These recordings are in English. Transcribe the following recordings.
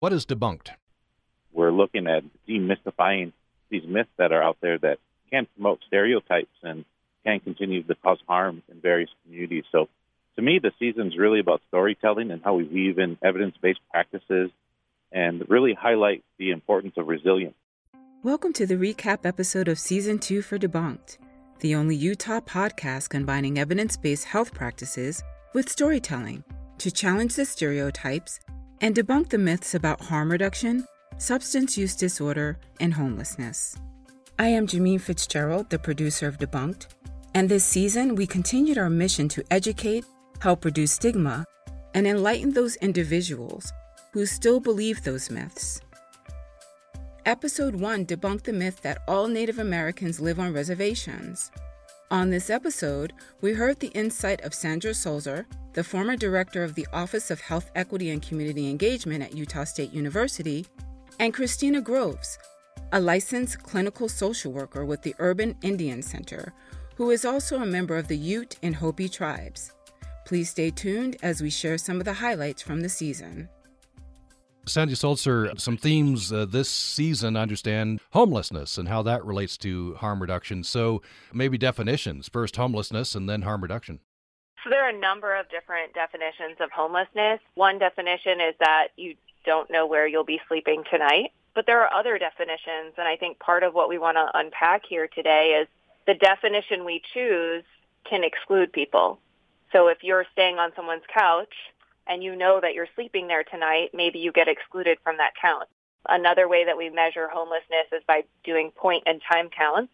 What is debunked? We're looking at demystifying these myths that are out there that can promote stereotypes and can continue to cause harm in various communities. So, to me, the season's really about storytelling and how we weave in evidence based practices and really highlight the importance of resilience. Welcome to the recap episode of Season 2 for Debunked, the only Utah podcast combining evidence based health practices with storytelling to challenge the stereotypes and debunk the myths about harm reduction, substance use disorder, and homelessness. I am Jameen Fitzgerald, the producer of Debunked, and this season we continued our mission to educate, help reduce stigma, and enlighten those individuals who still believe those myths. Episode 1 debunked the myth that all Native Americans live on reservations. On this episode, we heard the insight of Sandra Sulzer, the former director of the Office of Health Equity and Community Engagement at Utah State University, and Christina Groves, a licensed clinical social worker with the Urban Indian Center, who is also a member of the Ute and Hopi tribes. Please stay tuned as we share some of the highlights from the season. Sandy Sulzer, some themes uh, this season, I understand homelessness and how that relates to harm reduction. So maybe definitions first homelessness and then harm reduction. So there are a number of different definitions of homelessness. One definition is that you don't know where you'll be sleeping tonight. But there are other definitions, and I think part of what we want to unpack here today is the definition we choose can exclude people. So if you're staying on someone's couch and you know that you're sleeping there tonight, maybe you get excluded from that count. Another way that we measure homelessness is by doing point and time counts,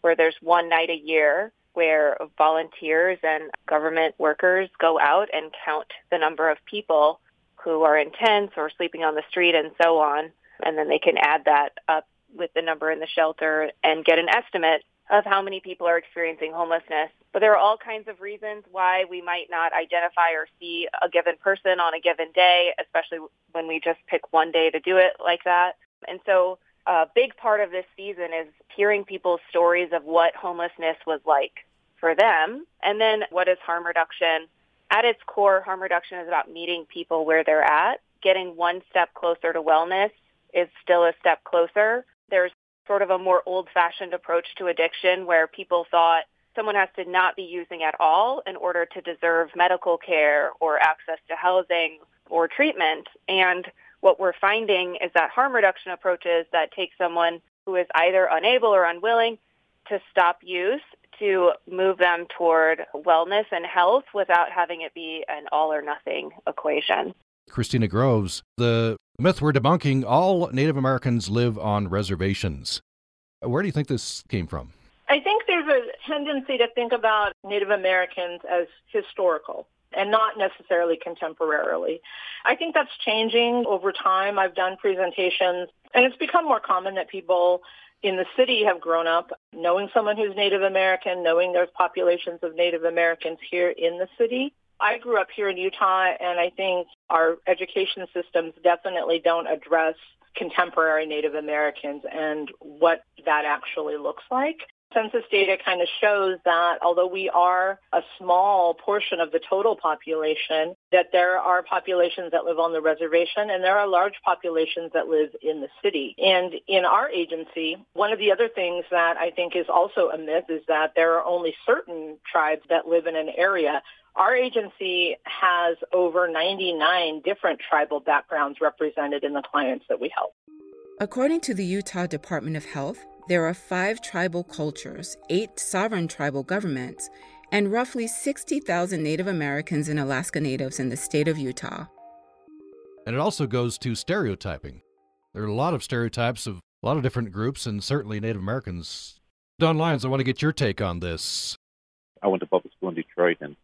where there's one night a year where volunteers and government workers go out and count the number of people who are in tents or sleeping on the street and so on. And then they can add that up with the number in the shelter and get an estimate of how many people are experiencing homelessness. But there are all kinds of reasons why we might not identify or see a given person on a given day, especially when we just pick one day to do it like that. And so a big part of this season is hearing people's stories of what homelessness was like for them. And then what is harm reduction? At its core, harm reduction is about meeting people where they're at. Getting one step closer to wellness is still a step closer. There's sort of a more old-fashioned approach to addiction where people thought someone has to not be using at all in order to deserve medical care or access to housing or treatment. And what we're finding is that harm reduction approaches that take someone who is either unable or unwilling to stop use to move them toward wellness and health without having it be an all or nothing equation. Christina Groves, the myth we're debunking all Native Americans live on reservations. Where do you think this came from? I think there's a tendency to think about Native Americans as historical and not necessarily contemporarily. I think that's changing over time. I've done presentations and it's become more common that people in the city have grown up knowing someone who's Native American, knowing there's populations of Native Americans here in the city. I grew up here in Utah and I think our education systems definitely don't address contemporary Native Americans and what that actually looks like census data kind of shows that although we are a small portion of the total population, that there are populations that live on the reservation and there are large populations that live in the city. And in our agency, one of the other things that I think is also a myth is that there are only certain tribes that live in an area. Our agency has over 99 different tribal backgrounds represented in the clients that we help. According to the Utah Department of Health, there are five tribal cultures, eight sovereign tribal governments, and roughly 60,000 Native Americans and Alaska Natives in the state of Utah. And it also goes to stereotyping. There are a lot of stereotypes of a lot of different groups, and certainly Native Americans. Don Lyons, I want to get your take on this. I went to public school in Detroit, and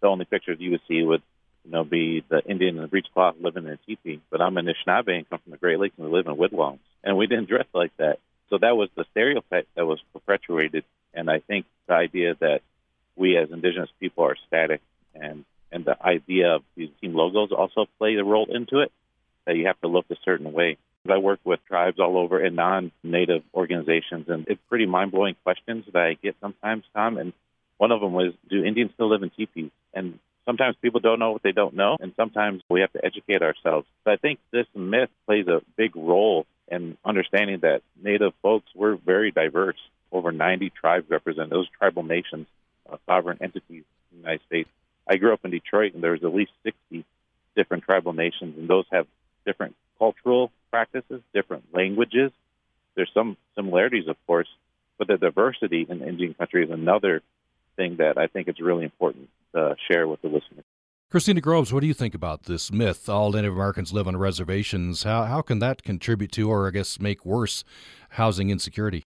the only pictures you would see would, you know, be the Indian in the breechcloth living in a teepee. But I'm an Anishinaabe and come from the Great Lakes, and we live in wigwams, and we didn't dress like that. So that was the stereotype that was perpetuated, and I think the idea that we as indigenous people are static and and the idea of these team logos also play a role into it that you have to look a certain way. I work with tribes all over and non-native organizations, and it's pretty mind-blowing questions that I get sometimes, Tom. And one of them was, "Do Indians still live in teepees?" And sometimes people don't know what they don't know, and sometimes we have to educate ourselves. So I think this myth plays a big role in understanding that Native folks were very diverse. Over 90 tribes represent those tribal nations, uh, sovereign entities in the United States. I grew up in Detroit, and there's at least 60 different tribal nations, and those have different cultural practices, different languages. There's some similarities, of course, but the diversity in Indian country is another thing that I think is really important to share with the listeners. Christina Groves, what do you think about this myth? All Native Americans live on reservations. How, how can that contribute to, or I guess make worse, housing insecurity?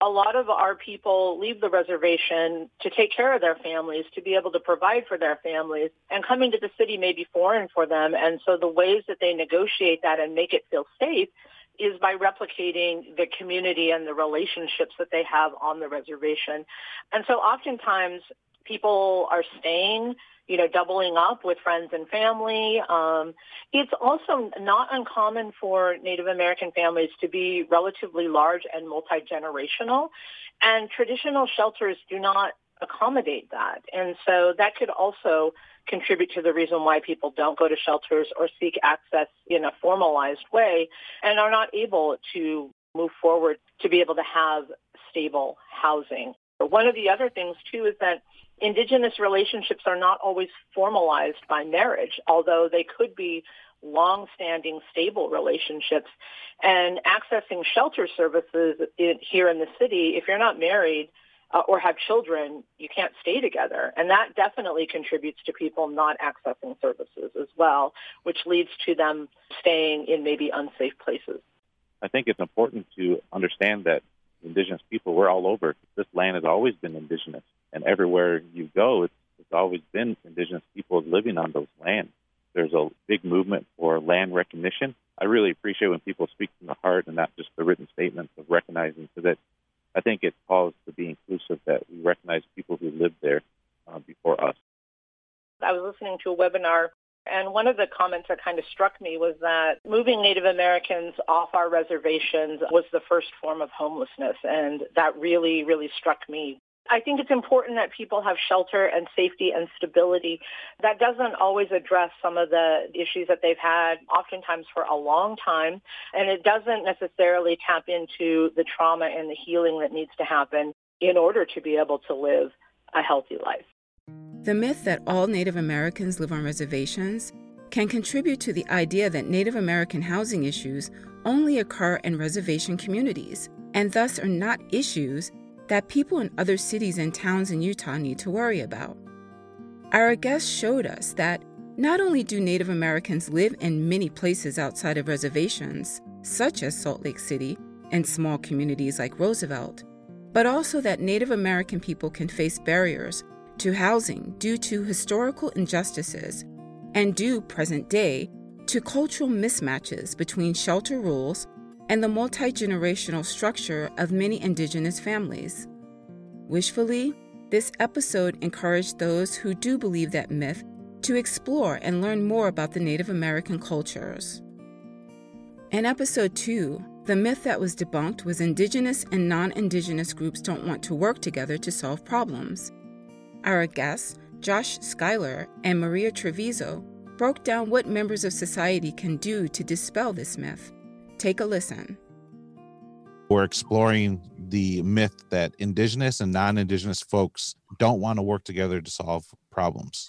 a lot of our people leave the reservation to take care of their families, to be able to provide for their families, and coming to the city may be foreign for them. And so the ways that they negotiate that and make it feel safe is by replicating the community and the relationships that they have on the reservation. And so oftentimes people are staying you know, doubling up with friends and family. Um, it's also not uncommon for Native American families to be relatively large and multi-generational, and traditional shelters do not accommodate that. And so that could also contribute to the reason why people don't go to shelters or seek access in a formalized way and are not able to move forward to be able to have stable housing. One of the other things too is that indigenous relationships are not always formalized by marriage, although they could be long-standing stable relationships. And accessing shelter services in, here in the city, if you're not married uh, or have children, you can't stay together. And that definitely contributes to people not accessing services as well, which leads to them staying in maybe unsafe places. I think it's important to understand that indigenous people, we're all over. This land has always been indigenous and everywhere you go, it's, it's always been indigenous people living on those lands. There's a big movement for land recognition. I really appreciate when people speak from the heart and not just the written statements of recognizing, so that I think it calls to be inclusive that we recognize people who lived there uh, before us. I was listening to a webinar and one of the comments that kind of struck me was that moving Native Americans off our reservations was the first form of homelessness. And that really, really struck me I think it's important that people have shelter and safety and stability. That doesn't always address some of the issues that they've had oftentimes for a long time. And it doesn't necessarily tap into the trauma and the healing that needs to happen in order to be able to live a healthy life. The myth that all Native Americans live on reservations can contribute to the idea that Native American housing issues only occur in reservation communities and thus are not issues that people in other cities and towns in Utah need to worry about. Our guest showed us that not only do Native Americans live in many places outside of reservations, such as Salt Lake City and small communities like Roosevelt, but also that Native American people can face barriers to housing due to historical injustices and due present day to cultural mismatches between shelter rules and the multi generational structure of many Indigenous families. Wishfully, this episode encouraged those who do believe that myth to explore and learn more about the Native American cultures. In episode 2, the myth that was debunked was Indigenous and non Indigenous groups don't want to work together to solve problems. Our guests, Josh Schuyler and Maria Treviso, broke down what members of society can do to dispel this myth. Take a listen. We're exploring the myth that indigenous and non indigenous folks don't want to work together to solve problems.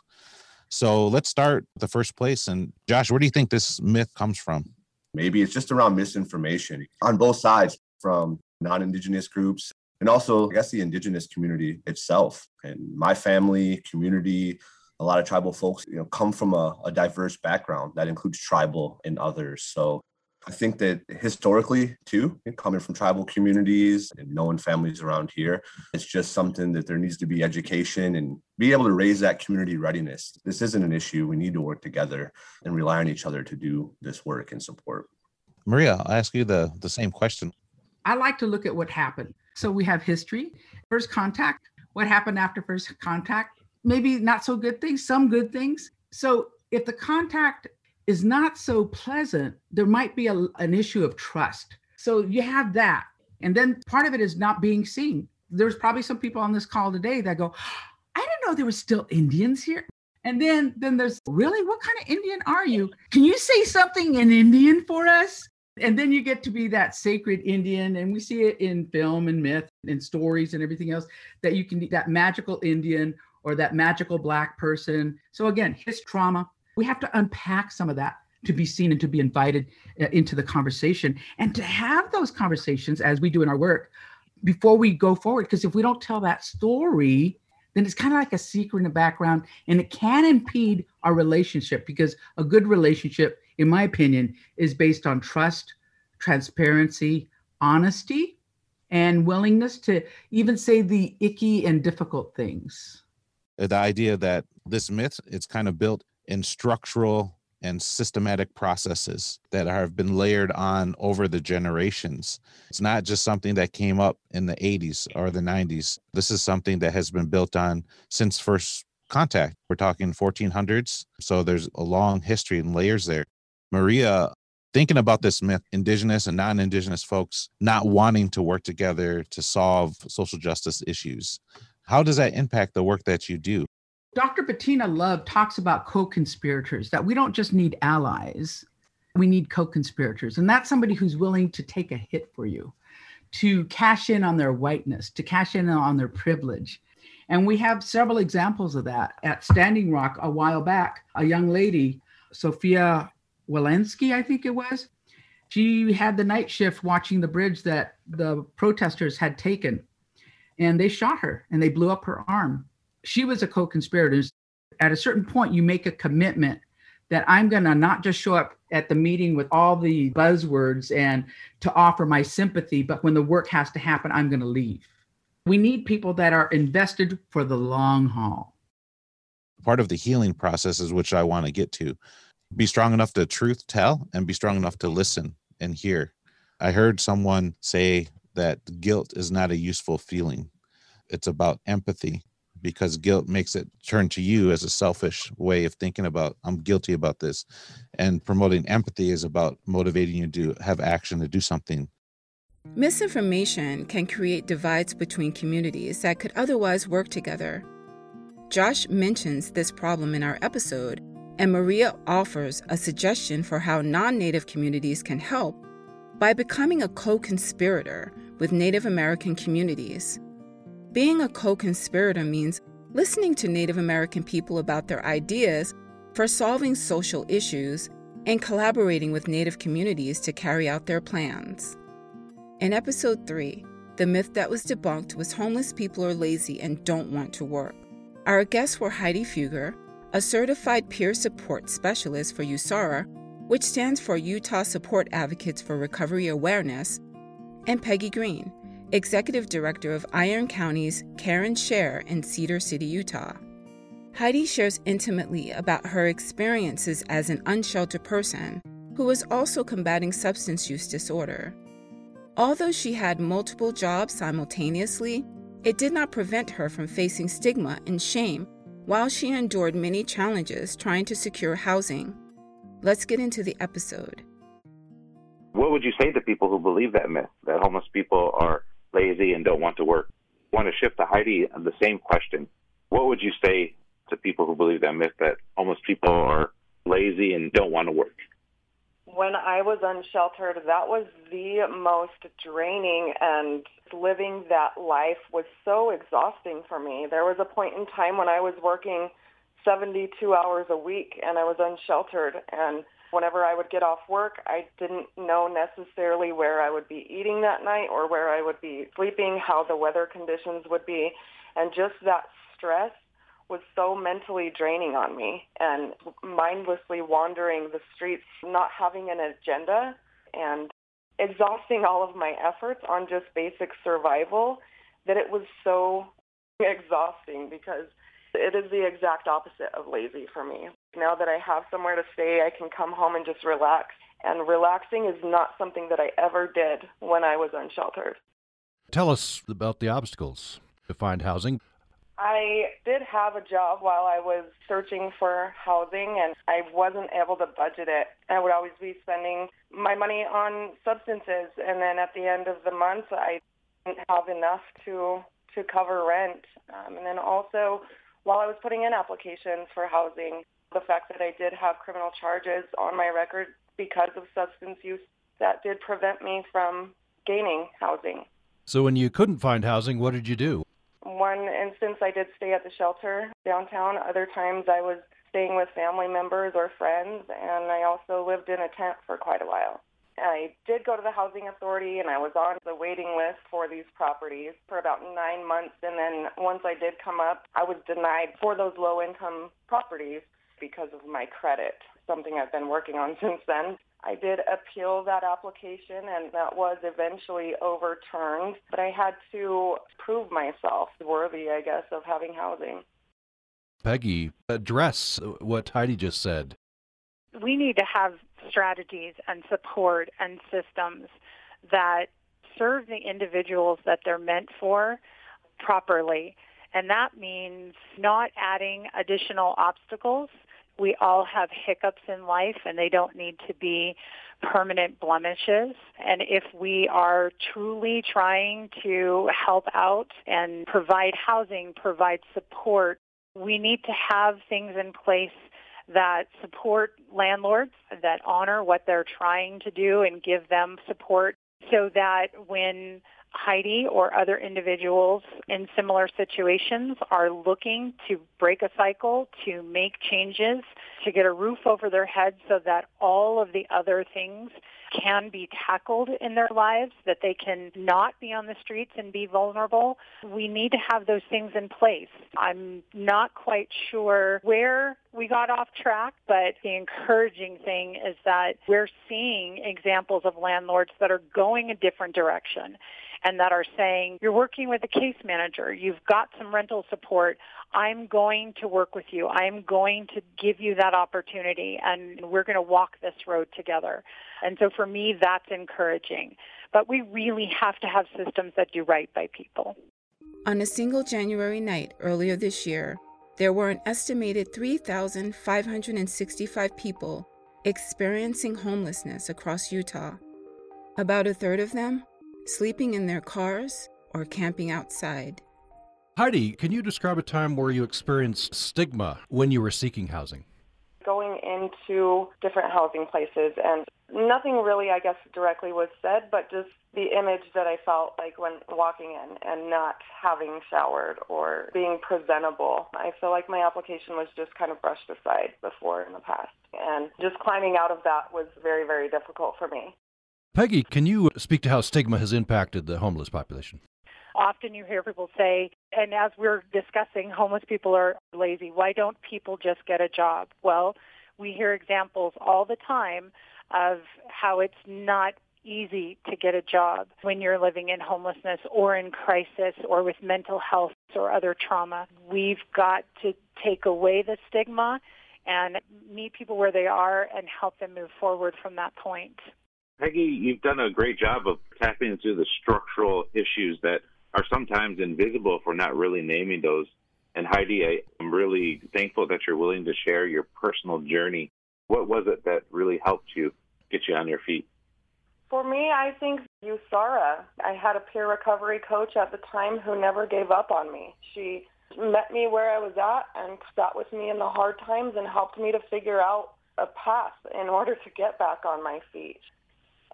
So let's start the first place. And Josh, where do you think this myth comes from? Maybe it's just around misinformation on both sides from non indigenous groups and also, I guess, the indigenous community itself. And my family, community, a lot of tribal folks, you know, come from a, a diverse background that includes tribal and others. So I think that historically, too, coming from tribal communities and knowing families around here, it's just something that there needs to be education and be able to raise that community readiness. This isn't an issue. We need to work together and rely on each other to do this work and support. Maria, I'll ask you the, the same question. I like to look at what happened. So we have history, first contact, what happened after first contact, maybe not so good things, some good things. So if the contact is not so pleasant, there might be a, an issue of trust. So you have that. And then part of it is not being seen. There's probably some people on this call today that go, I didn't know there were still Indians here. And then then there's really what kind of Indian are you? Can you say something in Indian for us? And then you get to be that sacred Indian, and we see it in film and myth and stories and everything else that you can be that magical Indian or that magical black person. So again, his trauma. We have to unpack some of that to be seen and to be invited uh, into the conversation and to have those conversations as we do in our work before we go forward. Because if we don't tell that story, then it's kind of like a secret in the background and it can impede our relationship because a good relationship, in my opinion, is based on trust, transparency, honesty, and willingness to even say the icky and difficult things. The idea that this myth, it's kind of built in structural and systematic processes that have been layered on over the generations. It's not just something that came up in the 80s or the 90s. This is something that has been built on since first contact. We're talking 1400s. So there's a long history and layers there. Maria, thinking about this myth, indigenous and non indigenous folks not wanting to work together to solve social justice issues. How does that impact the work that you do? Dr. Bettina Love talks about co conspirators, that we don't just need allies, we need co conspirators. And that's somebody who's willing to take a hit for you, to cash in on their whiteness, to cash in on their privilege. And we have several examples of that. At Standing Rock a while back, a young lady, Sophia Wilansky, I think it was, she had the night shift watching the bridge that the protesters had taken. And they shot her and they blew up her arm she was a co-conspirator. At a certain point, you make a commitment that I'm going to not just show up at the meeting with all the buzzwords and to offer my sympathy, but when the work has to happen, I'm going to leave. We need people that are invested for the long haul. Part of the healing process is which I want to get to. Be strong enough to truth tell and be strong enough to listen and hear. I heard someone say that guilt is not a useful feeling. It's about empathy because guilt makes it turn to you as a selfish way of thinking about i'm guilty about this. And promoting empathy is about motivating you to have action to do something. Misinformation can create divides between communities that could otherwise work together. Josh mentions this problem in our episode and maria offers a suggestion for how non-native communities can help by becoming a co-conspirator with native american communities being a co conspirator means listening to Native American people about their ideas for solving social issues and collaborating with Native communities to carry out their plans. In episode 3, the myth that was debunked was homeless people are lazy and don't want to work. Our guests were Heidi Fugger, a certified peer support specialist for USARA, which stands for Utah Support Advocates for Recovery Awareness, and Peggy Green, Executive Director of Iron County's Care and Share in Cedar City, Utah. Heidi shares intimately about her experiences as an unsheltered person who was also combating substance use disorder. Although she had multiple jobs simultaneously, it did not prevent her from facing stigma and shame while she endured many challenges trying to secure housing. Let's get into the episode. What would you say to people who believe that myth that homeless people are lazy and don't want to work. I want to shift to Heidi the same question. What would you say to people who believe that myth that homeless people are lazy and don't want to work? When I was unsheltered, that was the most draining and living that life was so exhausting for me. There was a point in time when I was working 72 hours a week and I was unsheltered and whenever I would get off work, I didn't know necessarily where I would be eating that night or where I would be sleeping, how the weather conditions would be. And just that stress was so mentally draining on me and mindlessly wandering the streets, not having an agenda and exhausting all of my efforts on just basic survival that it was so exhausting because it is the exact opposite of lazy for me. Now that I have somewhere to stay, I can come home and just relax. And relaxing is not something that I ever did when I was unsheltered. Tell us about the obstacles to find housing. I did have a job while I was searching for housing and I wasn't able to budget it. I would always be spending my money on substances and then at the end of the month I didn't have enough to to cover rent. Um, and then also while I was putting in applications for housing, the fact that I did have criminal charges on my record because of substance use, that did prevent me from gaining housing. So when you couldn't find housing, what did you do? One instance, I did stay at the shelter downtown. Other times, I was staying with family members or friends, and I also lived in a tent for quite a while. I did go to the housing authority and I was on the waiting list for these properties for about nine months. And then once I did come up, I was denied for those low income properties because of my credit, something I've been working on since then. I did appeal that application and that was eventually overturned, but I had to prove myself worthy, I guess, of having housing. Peggy, address what Heidi just said. We need to have strategies and support and systems that serve the individuals that they're meant for properly. And that means not adding additional obstacles. We all have hiccups in life and they don't need to be permanent blemishes. And if we are truly trying to help out and provide housing, provide support, we need to have things in place that support landlords, that honor what they're trying to do and give them support so that when Heidi or other individuals in similar situations are looking to break a cycle, to make changes, to get a roof over their head so that all of the other things can be tackled in their lives, that they can not be on the streets and be vulnerable. We need to have those things in place. I'm not quite sure where we got off track, but the encouraging thing is that we're seeing examples of landlords that are going a different direction and that are saying, you're working with a case manager, you've got some rental support, I'm going to work with you, I'm going to give you that opportunity, and we're going to walk this road together. And so for me, that's encouraging. But we really have to have systems that do right by people. On a single January night earlier this year, there were an estimated 3,565 people experiencing homelessness across Utah. About a third of them sleeping in their cars, or camping outside. Heidi, can you describe a time where you experienced stigma when you were seeking housing? Going into different housing places, and nothing really, I guess, directly was said, but just the image that I felt like when walking in and not having showered or being presentable. I feel like my application was just kind of brushed aside before in the past. And just climbing out of that was very, very difficult for me. Peggy, can you uh, speak to how stigma has impacted the homeless population? Often you hear people say, and as we're discussing, homeless people are lazy. Why don't people just get a job? Well, we hear examples all the time of how it's not easy to get a job when you're living in homelessness or in crisis or with mental health or other trauma. We've got to take away the stigma and meet people where they are and help them move forward from that point. Peggy, you've done a great job of tapping into the structural issues that are sometimes invisible if we're not really naming those. And Heidi, I, am really thankful that you're willing to share your personal journey. What was it that really helped you get you on your feet? For me, I think USARA. I had a peer recovery coach at the time who never gave up on me. She met me where I was at and sat with me in the hard times and helped me to figure out a path in order to get back on my feet.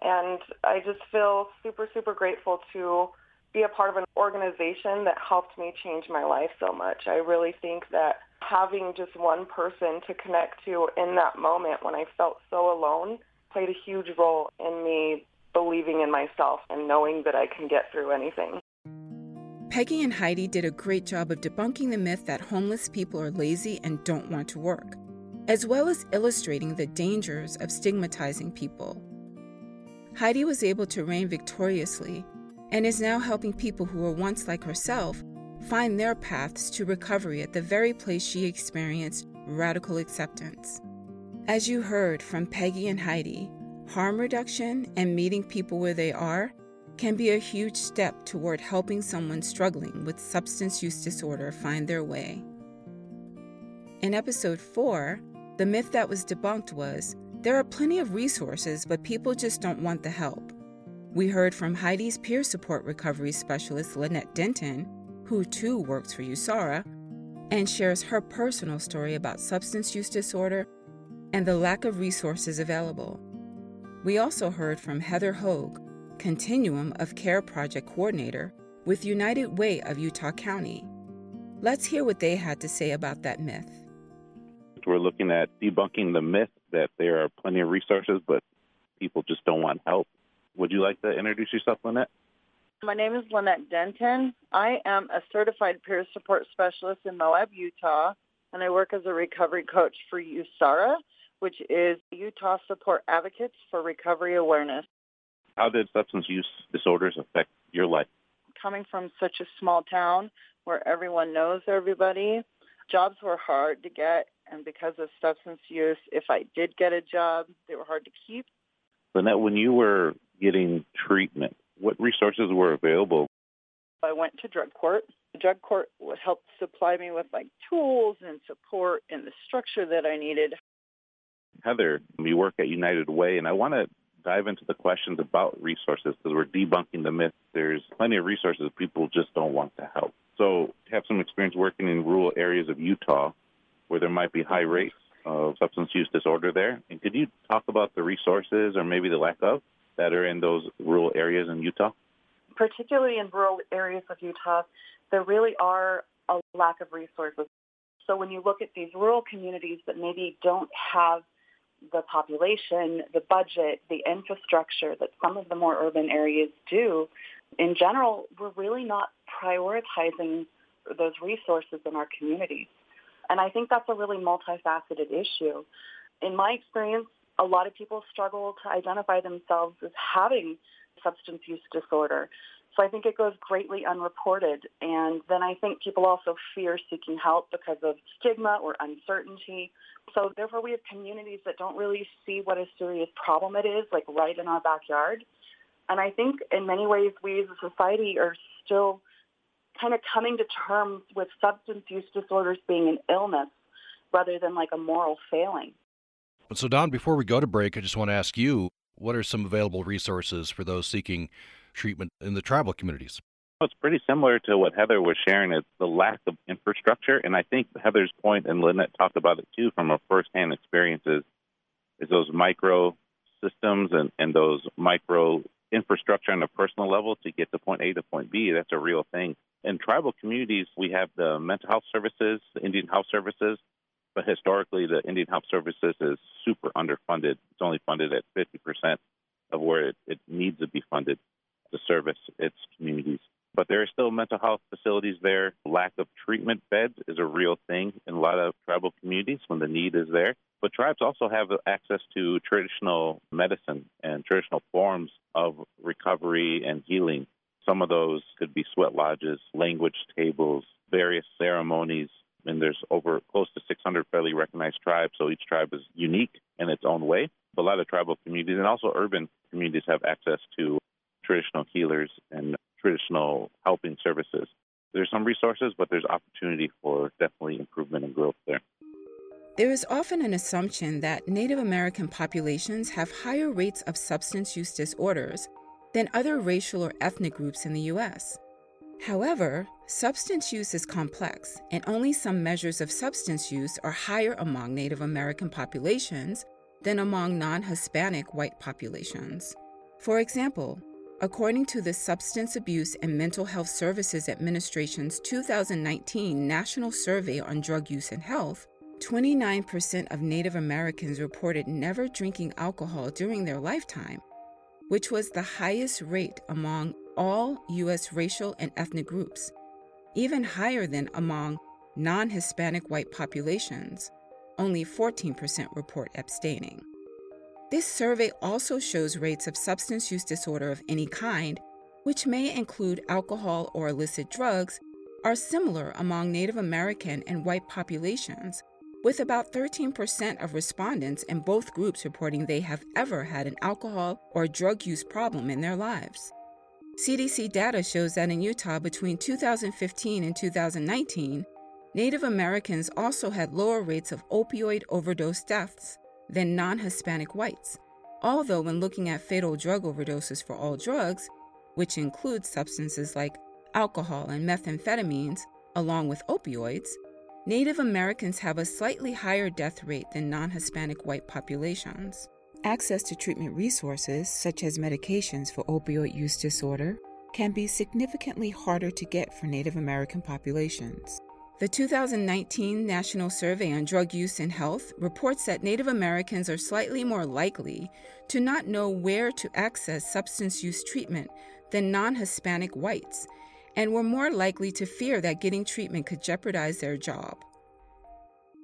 And I just feel super, super grateful to be a part of an organization that helped me change my life so much. I really think that having just one person to connect to in that moment when I felt so alone played a huge role in me believing in myself and knowing that I can get through anything. Peggy and Heidi did a great job of debunking the myth that homeless people are lazy and don't want to work, as well as illustrating the dangers of stigmatizing people. Heidi was able to reign victoriously and is now helping people who were once like herself find their paths to recovery at the very place she experienced radical acceptance. As you heard from Peggy and Heidi, harm reduction and meeting people where they are can be a huge step toward helping someone struggling with substance use disorder find their way. In episode 4, the myth that was debunked was there are plenty of resources, but people just don't want the help. We heard from Heidi's peer support recovery specialist, Lynette Denton, who too works for USARA, and shares her personal story about substance use disorder and the lack of resources available. We also heard from Heather Hogue, Continuum of Care Project Coordinator with United Way of Utah County. Let's hear what they had to say about that myth. We're looking at debunking the myth that there are plenty of resources, but people just don't want help. Would you like to introduce yourself, Lynette? My name is Lynette Denton. I am a certified peer support specialist in Moab, Utah, and I work as a recovery coach for USARA, which is Utah Support Advocates for Recovery Awareness. How did substance use disorders affect your life? Coming from such a small town where everyone knows everybody, jobs were hard to get, and because of substance use, if I did get a job, they were hard to keep. Lynette, when you were getting treatment, what resources were available? I went to drug court. The drug court helped supply me with like tools and support and the structure that I needed. Heather, you work at United Way, and I want to dive into the questions about resources because we're debunking the myth. There's plenty of resources. People just don't want to help. So, have some experience working in rural areas of Utah where there might be high mm-hmm. rates of substance use disorder there. And could you talk about the resources or maybe the lack of that are in those rural areas in Utah? Particularly in rural areas of Utah, there really are a lack of resources. So when you look at these rural communities that maybe don't have the population, the budget, the infrastructure that some of the more urban areas do, in general, we're really not prioritizing those resources in our communities. And I think that's a really multifaceted issue. In my experience, a lot of people struggle to identify themselves as having substance use disorder. So I think it goes greatly unreported. And then I think people also fear seeking help because of stigma or uncertainty. So therefore we have communities that don't really see what a serious problem it is, like right in our backyard. And I think in many ways we as a society are still kind of coming to terms with substance use disorders being an illness rather than like a moral failing. So, Don, before we go to break, I just want to ask you what are some available resources for those seeking treatment in the tribal communities? Well, it's pretty similar to what Heather was sharing. It's the lack of infrastructure. And I think Heather's point, and Lynette talked about it too from a firsthand experiences, is those micro systems and, and those micro infrastructure on a personal level to get to point A to point B. That's a real thing. In tribal communities, we have the mental health services, the Indian health services, but historically, the Indian Health Services is super underfunded. It's only funded at 50% of where it, it needs to be funded to service its communities. But there are still mental health facilities there. Lack of treatment beds is a real thing in a lot of tribal communities when the need is there. But tribes also have access to traditional medicine and traditional forms of recovery and healing. Some of those could be sweat lodges, language tables, various ceremonies and there's over close to 600 federally recognized tribes, so each tribe is unique in its own way. But a lot of tribal communities and also urban communities have access to traditional healers and traditional helping services. There's some resources, but there's opportunity for definitely improvement and growth there. There is often an assumption that Native American populations have higher rates of substance use disorders than other racial or ethnic groups in the U.S. However, substance use is complex, and only some measures of substance use are higher among Native American populations than among non Hispanic white populations. For example, according to the Substance Abuse and Mental Health Services Administration's 2019 National Survey on Drug Use and Health, 29% of Native Americans reported never drinking alcohol during their lifetime, which was the highest rate among all U.S. racial and ethnic groups, even higher than among non Hispanic white populations. Only 14% report abstaining. This survey also shows rates of substance use disorder of any kind, which may include alcohol or illicit drugs, are similar among Native American and white populations, with about 13% of respondents in both groups reporting they have ever had an alcohol or drug use problem in their lives. CDC data shows that in Utah between 2015 and 2019, Native Americans also had lower rates of opioid overdose deaths than non Hispanic whites. Although, when looking at fatal drug overdoses for all drugs, which include substances like alcohol and methamphetamines, along with opioids, Native Americans have a slightly higher death rate than non Hispanic white populations. Access to treatment resources, such as medications for opioid use disorder, can be significantly harder to get for Native American populations. The 2019 National Survey on Drug Use and Health reports that Native Americans are slightly more likely to not know where to access substance use treatment than non Hispanic whites, and were more likely to fear that getting treatment could jeopardize their job.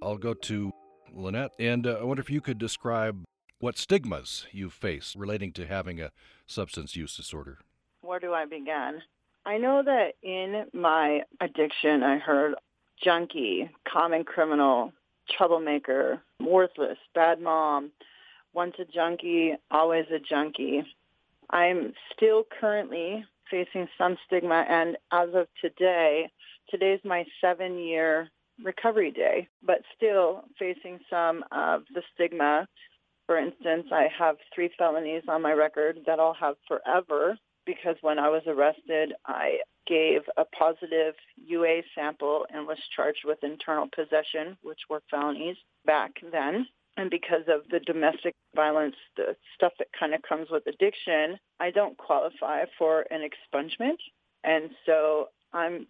I'll go to Lynette, and uh, I wonder if you could describe what stigmas you face relating to having a substance use disorder. Where do I begin? I know that in my addiction, I heard junkie, common criminal, troublemaker, worthless, bad mom, once a junkie, always a junkie. I'm still currently facing some stigma and as of today, today's my seven year recovery day, but still facing some of the stigma. For instance, I have three felonies on my record that I'll have forever because when I was arrested, I gave a positive UA sample and was charged with internal possession, which were felonies back then. And because of the domestic violence, the stuff that kind of comes with addiction, I don't qualify for an expungement. And so I'm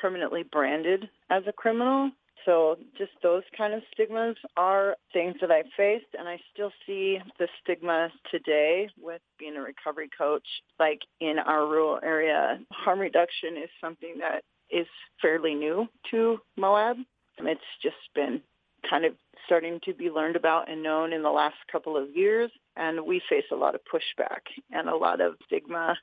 permanently branded as a criminal. So just those kind of stigmas are things that I faced, and I still see the stigma today with being a recovery coach. Like in our rural area, harm reduction is something that is fairly new to Moab. It's just been kind of starting to be learned about and known in the last couple of years, and we face a lot of pushback and a lot of stigma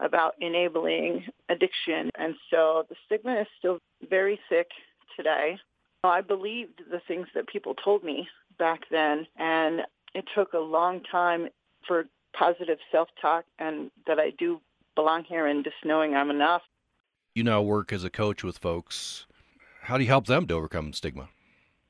about enabling addiction. And so the stigma is still very thick today. I believed the things that people told me back then, and it took a long time for positive self-talk and that I do belong here and just knowing I'm enough. You now work as a coach with folks. How do you help them to overcome stigma?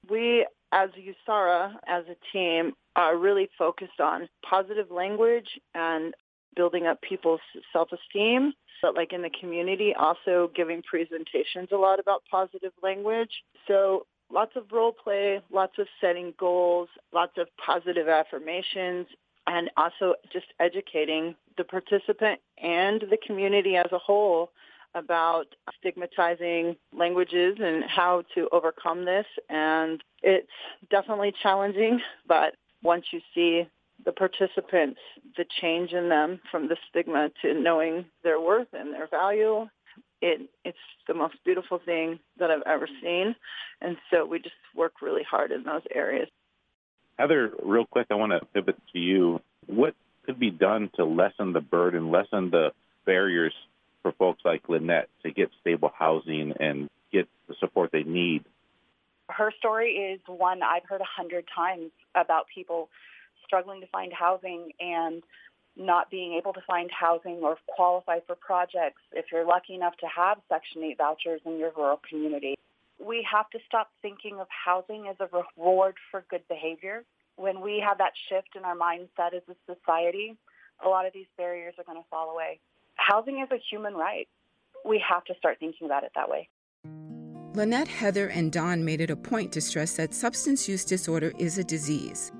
We, as USARA, as a team, are really focused on positive language and building up people's self-esteem but like in the community, also giving presentations a lot about positive language. So lots of role play, lots of setting goals, lots of positive affirmations, and also just educating the participant and the community as a whole about stigmatizing languages and how to overcome this. And it's definitely challenging, but once you see the participants, the change in them from the stigma to knowing their worth and their value. It, it's the most beautiful thing that I've ever seen. And so we just work really hard in those areas. Heather, real quick, I want to pivot to you. What could be done to lessen the burden, lessen the barriers for folks like Lynette to get stable housing and get the support they need? Her story is one I've heard a hundred times about people struggling to find housing and not being able to find housing or qualify for projects if you're lucky enough to have Section 8 vouchers in your rural community. We have to stop thinking of housing as a reward for good behavior. When we have that shift in our mindset as a society, a lot of these barriers are going to fall away. Housing is a human right. We have to start thinking about it that way. Lynette, Heather, and Don made it a point to stress that substance use disorder is a disease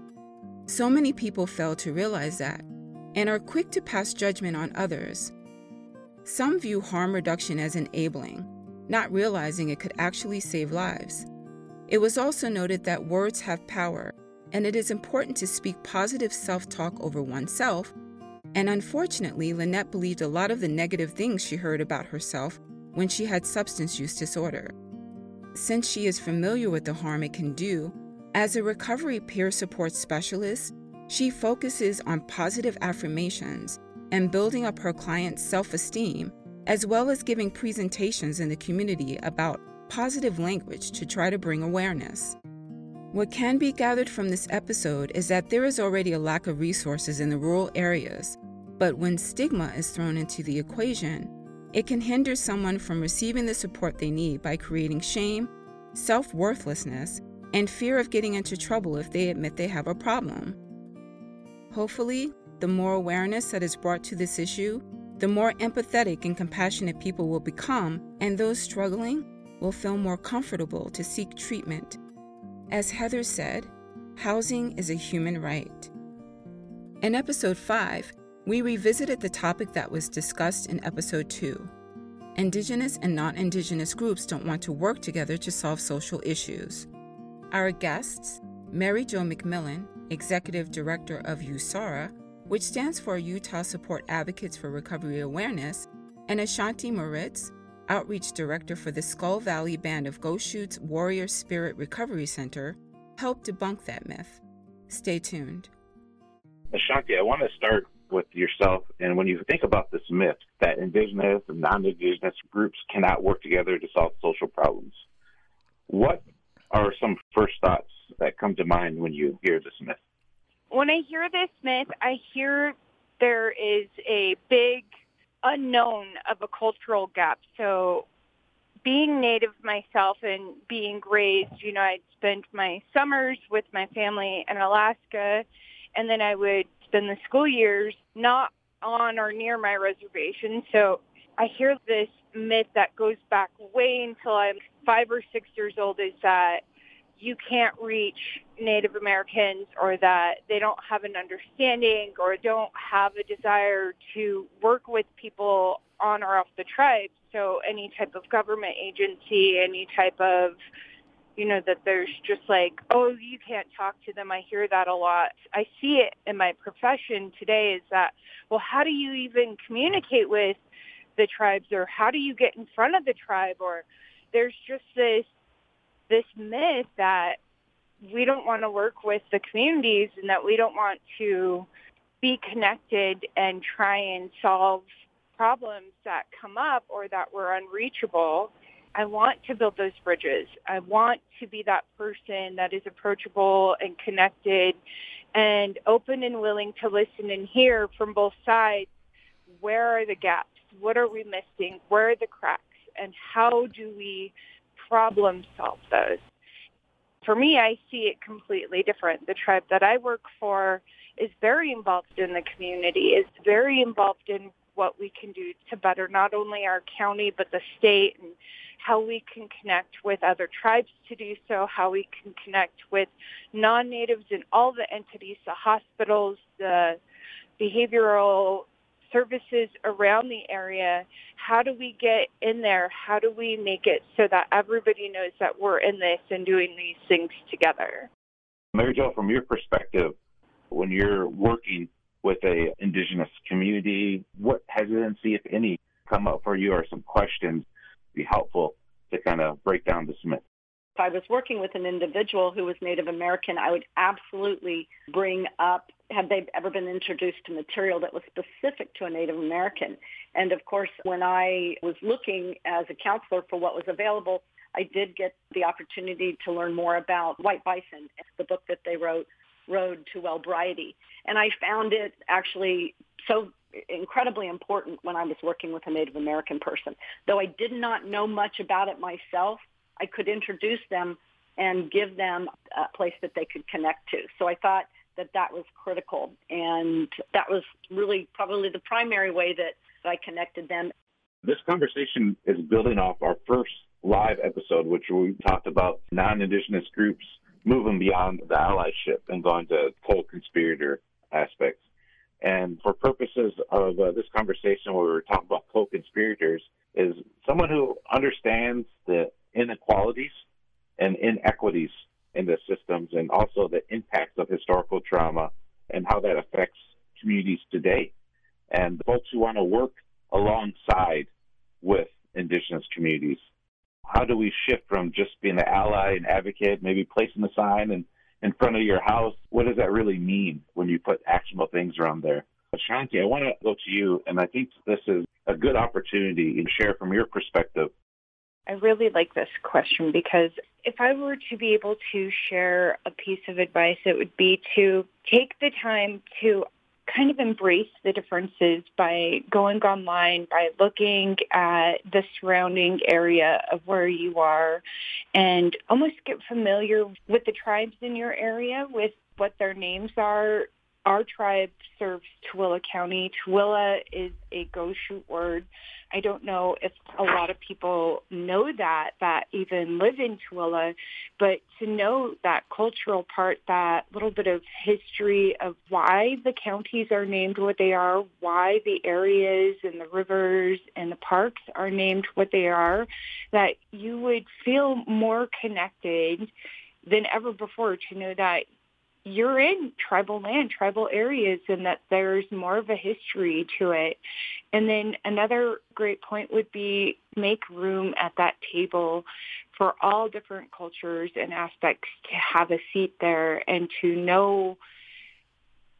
so many people fail to realize that and are quick to pass judgment on others. Some view harm reduction as enabling, not realizing it could actually save lives. It was also noted that words have power, and it is important to speak positive self talk over oneself. And unfortunately, Lynette believed a lot of the negative things she heard about herself when she had substance use disorder. Since she is familiar with the harm it can do, as a recovery peer support specialist, she focuses on positive affirmations and building up her clients' self esteem, as well as giving presentations in the community about positive language to try to bring awareness. What can be gathered from this episode is that there is already a lack of resources in the rural areas, but when stigma is thrown into the equation, it can hinder someone from receiving the support they need by creating shame, self worthlessness, and fear of getting into trouble if they admit they have a problem. Hopefully, the more awareness that is brought to this issue, the more empathetic and compassionate people will become, and those struggling will feel more comfortable to seek treatment. As Heather said, housing is a human right. In episode 5, we revisited the topic that was discussed in episode 2. Indigenous and non Indigenous groups don't want to work together to solve social issues. Our guests, Mary Jo McMillen, Executive Director of USARA, which stands for Utah Support Advocates for Recovery Awareness, and Ashanti Moritz, Outreach Director for the Skull Valley Band of Goshutes Warrior Spirit Recovery Center, help debunk that myth. Stay tuned. Ashanti, I want to start with yourself. And when you think about this myth that indigenous and non indigenous groups cannot work together to solve social problems, what are some first thoughts that come to mind when you hear this myth? When I hear this myth, I hear there is a big unknown of a cultural gap. So being native myself and being raised, you know, I'd spend my summers with my family in Alaska and then I would spend the school years not on or near my reservation. So I hear this myth that goes back way until I'm five or six years old is that you can't reach Native Americans or that they don't have an understanding or don't have a desire to work with people on or off the tribe. So any type of government agency, any type of you know, that there's just like, oh, you can't talk to them. I hear that a lot. I see it in my profession today is that, well, how do you even communicate with the tribes or how do you get in front of the tribe? Or there's just this, this myth that we don't want to work with the communities and that we don't want to be connected and try and solve problems that come up or that were unreachable I want to build those bridges. I want to be that person that is approachable and connected and open and willing to listen and hear from both sides. Where are the gaps? What are we missing? Where are the cracks? And how do we problem solve those? For me, I see it completely different. The tribe that I work for is very involved in the community, is very involved in what we can do to better not only our county, but the state and how we can connect with other tribes to do so, how we can connect with non-natives in all the entities, the hospitals, the behavioral services around the area. How do we get in there? How do we make it so that everybody knows that we're in this and doing these things together? Mary Jo, from your perspective, when you're working with a indigenous community, what hesitancy, if any, come up for you or some questions be helpful to kind of break down this myth. If I was working with an individual who was Native American, I would absolutely bring up have they ever been introduced to material that was specific to a Native American? And of course, when I was looking as a counselor for what was available, I did get the opportunity to learn more about White Bison, the book that they wrote, Road to Wellbriety. And I found it actually so incredibly important when I was working with a Native American person. Though I did not know much about it myself, I could introduce them and give them a place that they could connect to. So I thought that that was critical. And that was really probably the primary way that I connected them. This conversation is building off our first live episode, which we talked about non-Indigenous groups moving beyond the allyship and going to co-conspirator aspects. And for purposes of uh, this conversation, where we're talking about co-conspirators, is someone who understands the inequalities and inequities in the systems, and also the impacts of historical trauma and how that affects communities today. And the folks who want to work alongside with indigenous communities. How do we shift from just being an ally and advocate, maybe placing a sign and in front of your house, what does that really mean when you put actionable things around there? Ashanti, I want to go to you, and I think this is a good opportunity to share from your perspective. I really like this question because if I were to be able to share a piece of advice, it would be to take the time to kind of embrace the differences by going online, by looking at the surrounding area of where you are and almost get familiar with the tribes in your area, with what their names are, our tribe serves Tooele County. Tooele is a go shoot word. I don't know if a lot of people know that, that even live in Tooele, but to know that cultural part, that little bit of history of why the counties are named what they are, why the areas and the rivers and the parks are named what they are, that you would feel more connected than ever before to know that you're in tribal land, tribal areas, and that there's more of a history to it. And then another great point would be make room at that table for all different cultures and aspects to have a seat there and to know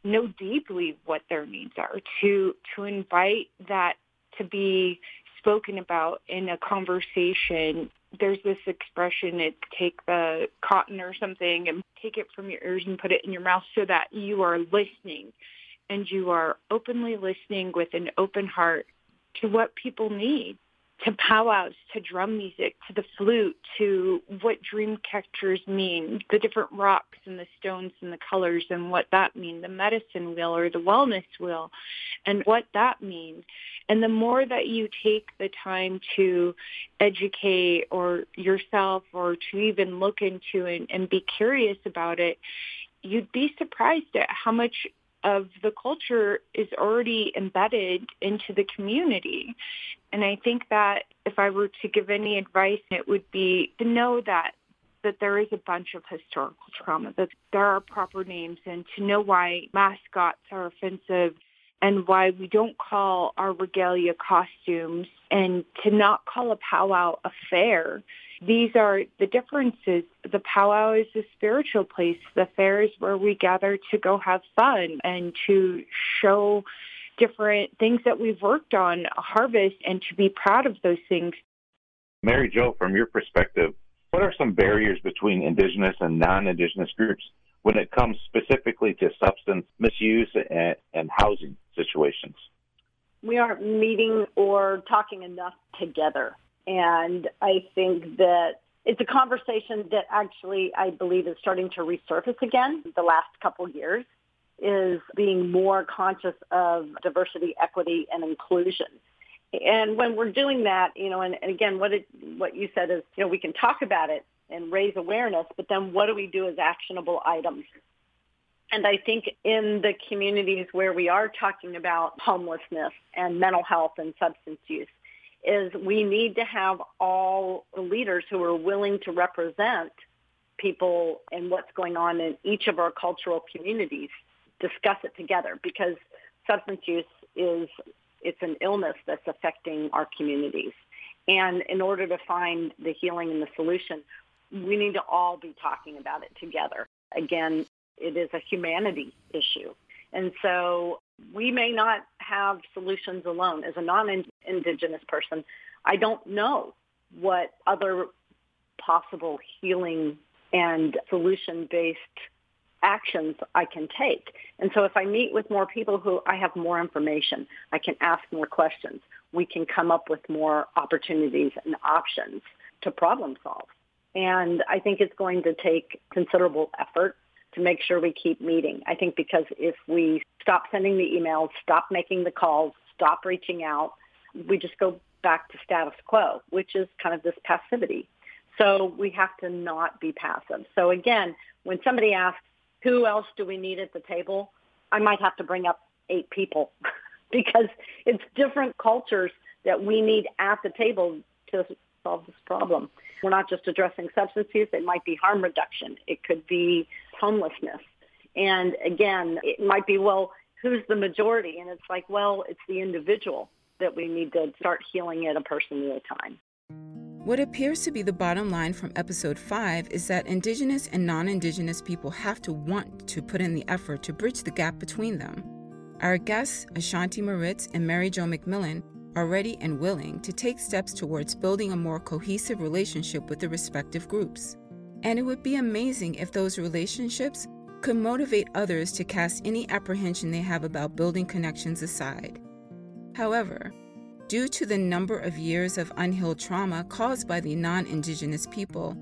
know deeply what their needs are to to invite that to be spoken about in a conversation there's this expression it take the cotton or something and take it from your ears and put it in your mouth so that you are listening. And you are openly listening with an open heart to what people need to powwows, to drum music, to the flute, to what dream catchers mean, the different rocks and the stones and the colors and what that means, the medicine wheel or the wellness wheel and what that means. And the more that you take the time to educate or yourself or to even look into it and be curious about it, you'd be surprised at how much of the culture is already embedded into the community. And I think that if I were to give any advice, it would be to know that that there is a bunch of historical trauma, that there are proper names, and to know why mascots are offensive and why we don't call our regalia costumes and to not call a powwow a fair these are the differences. The powwow is a spiritual place. The fair is where we gather to go have fun and to show different things that we've worked on, harvest, and to be proud of those things. Mary Jo, from your perspective, what are some barriers between Indigenous and non-Indigenous groups when it comes specifically to substance misuse and, and housing situations? We aren't meeting or talking enough together. And I think that it's a conversation that actually I believe is starting to resurface again the last couple years is being more conscious of diversity, equity, and inclusion. And when we're doing that, you know, and, and again, what it, what you said is, you know, we can talk about it and raise awareness, but then what do we do as actionable items? And I think in the communities where we are talking about homelessness and mental health and substance use, is we need to have all the leaders who are willing to represent people and what's going on in each of our cultural communities discuss it together because substance use is it's an illness that's affecting our communities. And in order to find the healing and the solution we need to all be talking about it together. Again it is a humanity issue. And so we may not have solutions alone. As a non-Indigenous person, I don't know what other possible healing and solution-based actions I can take. And so if I meet with more people who I have more information, I can ask more questions. We can come up with more opportunities and options to problem solve. And I think it's going to take considerable effort to make sure we keep meeting. I think because if we stop sending the emails, stop making the calls, stop reaching out, we just go back to status quo, which is kind of this passivity. So we have to not be passive. So again, when somebody asks, who else do we need at the table? I might have to bring up eight people because it's different cultures that we need at the table to solve this problem. We're not just addressing substance use. It might be harm reduction. It could be homelessness. And again, it might be, well, who's the majority? And it's like, well, it's the individual that we need to start healing at a person at a time. What appears to be the bottom line from episode 5 is that Indigenous and non Indigenous people have to want to put in the effort to bridge the gap between them. Our guests, Ashanti Moritz and Mary Jo McMillen, are ready and willing to take steps towards building a more cohesive relationship with the respective groups. And it would be amazing if those relationships could motivate others to cast any apprehension they have about building connections aside. However, due to the number of years of unhealed trauma caused by the non Indigenous people,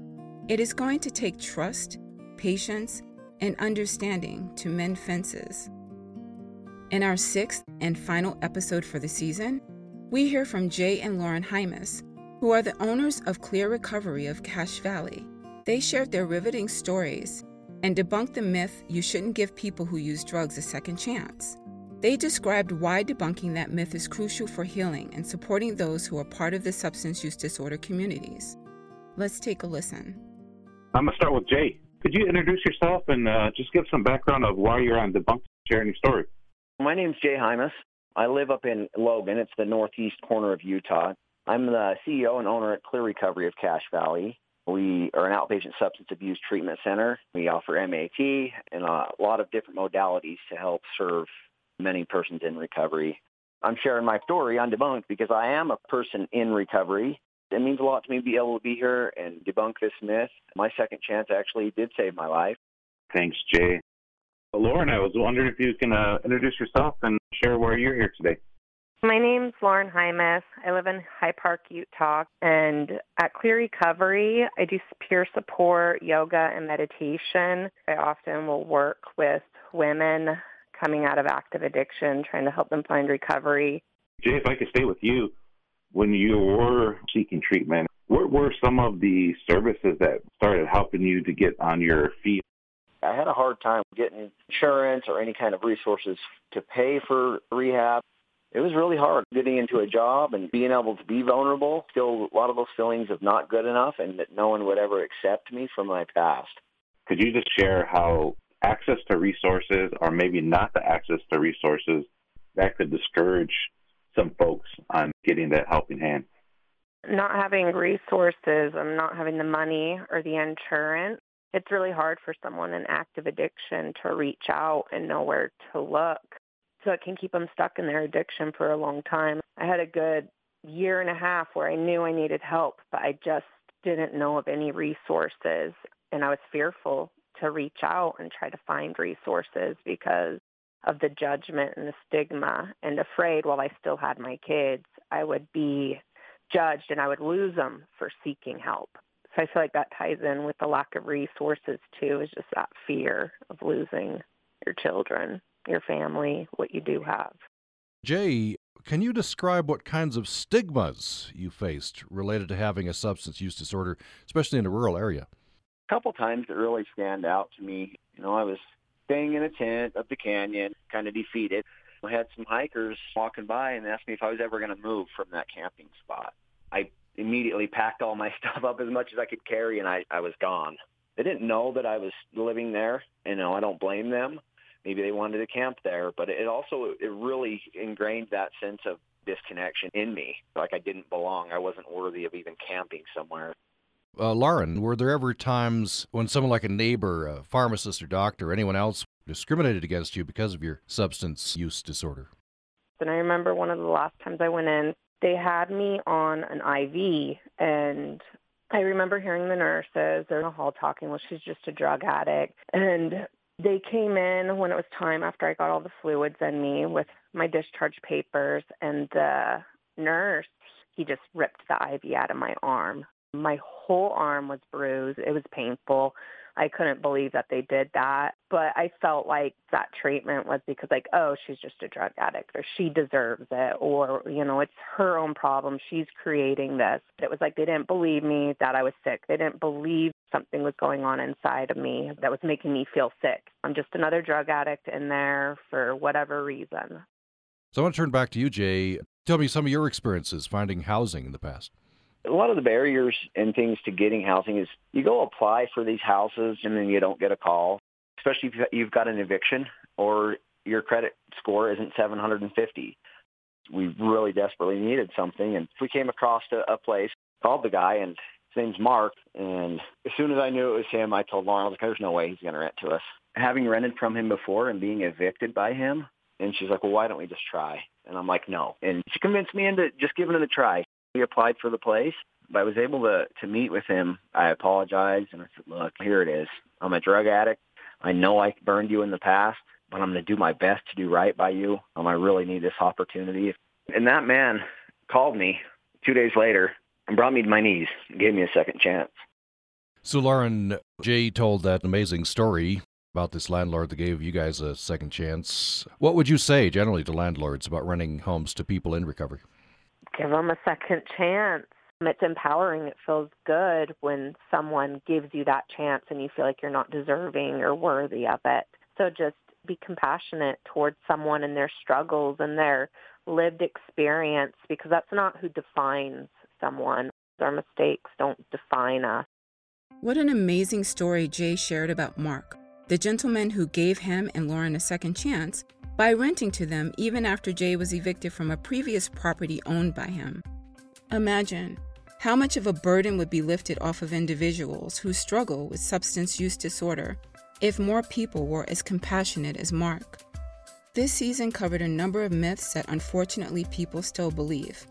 it is going to take trust, patience, and understanding to mend fences. In our sixth and final episode for the season, we hear from Jay and Lauren Hymas, who are the owners of Clear Recovery of Cache Valley. They shared their riveting stories and debunked the myth you shouldn't give people who use drugs a second chance. They described why debunking that myth is crucial for healing and supporting those who are part of the substance use disorder communities. Let's take a listen. I'm going to start with Jay. Could you introduce yourself and uh, just give some background of why you're on Debunked, sharing your story? My name's Jay Hymas. I live up in Logan. It's the northeast corner of Utah. I'm the CEO and owner at Clear Recovery of Cache Valley. We are an outpatient substance abuse treatment center. We offer MAT and a lot of different modalities to help serve many persons in recovery. I'm sharing my story on Debunked because I am a person in recovery. It means a lot to me to be able to be here and debunk this myth. My second chance actually did save my life. Thanks, Jay. Lauren, I was wondering if you can uh, introduce yourself and share why you're here today. My name's Lauren Hymas. I live in Hyde Park, Utah. And at Clear Recovery, I do peer support, yoga, and meditation. I often will work with women coming out of active addiction, trying to help them find recovery. Jay, if I could stay with you, when you were seeking treatment, what were some of the services that started helping you to get on your feet? I had a hard time getting insurance or any kind of resources to pay for rehab it was really hard getting into a job and being able to be vulnerable. Still a lot of those feelings of not good enough and that no one would ever accept me from my past. Could you just share how access to resources or maybe not the access to resources that could discourage some folks on getting that helping hand? Not having resources and not having the money or the insurance, it's really hard for someone in active addiction to reach out and know where to look so it can keep them stuck in their addiction for a long time. I had a good year and a half where I knew I needed help, but I just didn't know of any resources and I was fearful to reach out and try to find resources because of the judgment and the stigma and afraid while I still had my kids, I would be judged and I would lose them for seeking help. So I feel like that ties in with the lack of resources too, is just that fear of losing your children your family, what you do have. Jay, can you describe what kinds of stigmas you faced related to having a substance use disorder, especially in a rural area? Couple times that really stand out to me. You know, I was staying in a tent up the canyon, kind of defeated. I had some hikers walking by and asked me if I was ever going to move from that camping spot. I immediately packed all my stuff up as much as I could carry and I, I was gone. They didn't know that I was living there. You know, I don't blame them maybe they wanted to camp there, but it also it really ingrained that sense of disconnection in me, like I didn't belong. I wasn't worthy of even camping somewhere. Uh, Lauren, were there ever times when someone like a neighbor, a pharmacist or doctor, or anyone else discriminated against you because of your substance use disorder? And I remember one of the last times I went in, they had me on an IV, and I remember hearing the nurses, in the hall talking, well, she's just a drug addict. And they came in when it was time after I got all the fluids in me with my discharge papers and the nurse, he just ripped the IV out of my arm. My whole arm was bruised. It was painful. I couldn't believe that they did that. But I felt like that treatment was because like, oh, she's just a drug addict or she deserves it or, you know, it's her own problem. She's creating this. It was like they didn't believe me that I was sick. They didn't believe something was going on inside of me that was making me feel sick. I'm just another drug addict in there for whatever reason. So I want to turn back to you, Jay. Tell me some of your experiences finding housing in the past a lot of the barriers and things to getting housing is you go apply for these houses and then you don't get a call, especially if you've got an eviction or your credit score isn't 750. We really desperately needed something, and we came across a, a place, called the guy, and his name's Mark. And as soon as I knew it was him, I told Lauren, I was like, "There's no way he's going to rent to us." Having rented from him before and being evicted by him, and she's like, "Well, why don't we just try?" And I'm like, "No." And she convinced me into just giving it a try. We applied for the place. But I was able to to meet with him. I apologized and I said, "Look, here it is. I'm a drug addict. I know I burned you in the past, but I'm going to do my best to do right by you. Um, I really need this opportunity." And that man called me two days later and brought me to my knees and gave me a second chance. So, Lauren, Jay told that amazing story. about this landlord that gave you guys a second chance. What would you say generally to landlords about renting homes to people in recovery? Give them a second chance. It's empowering. It feels good when someone gives you that chance and you feel like you're not deserving or worthy of it. So just be compassionate towards someone and their struggles and their lived experience because that's not who defines someone. Our mistakes don't define us. What an amazing story Jay shared about Mark, the gentleman who gave him and Lauren a second chance by renting to them even after Jay was evicted from a previous property owned by him. Imagine how much of a burden would be lifted off of individuals who struggle with substance use disorder if more people were as compassionate as Mark. This season covered a number of myths that unfortunately people still believe.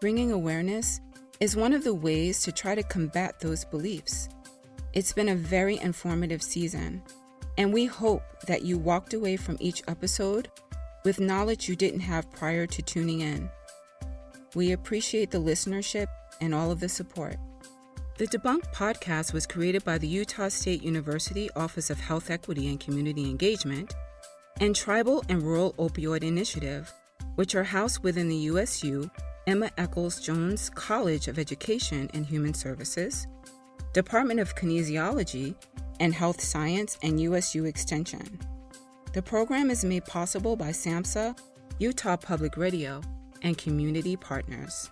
Bringing awareness is one of the ways to try to combat those beliefs. It's been a very informative season, and we hope that you walked away from each episode with knowledge you didn't have prior to tuning in. We appreciate the listenership and all of the support. The Debunk podcast was created by the Utah State University Office of Health Equity and Community Engagement and Tribal and Rural Opioid Initiative, which are housed within the USU Emma Eccles Jones College of Education and Human Services, Department of Kinesiology and Health Science, and USU Extension. The program is made possible by SAMHSA, Utah Public Radio, and community partners.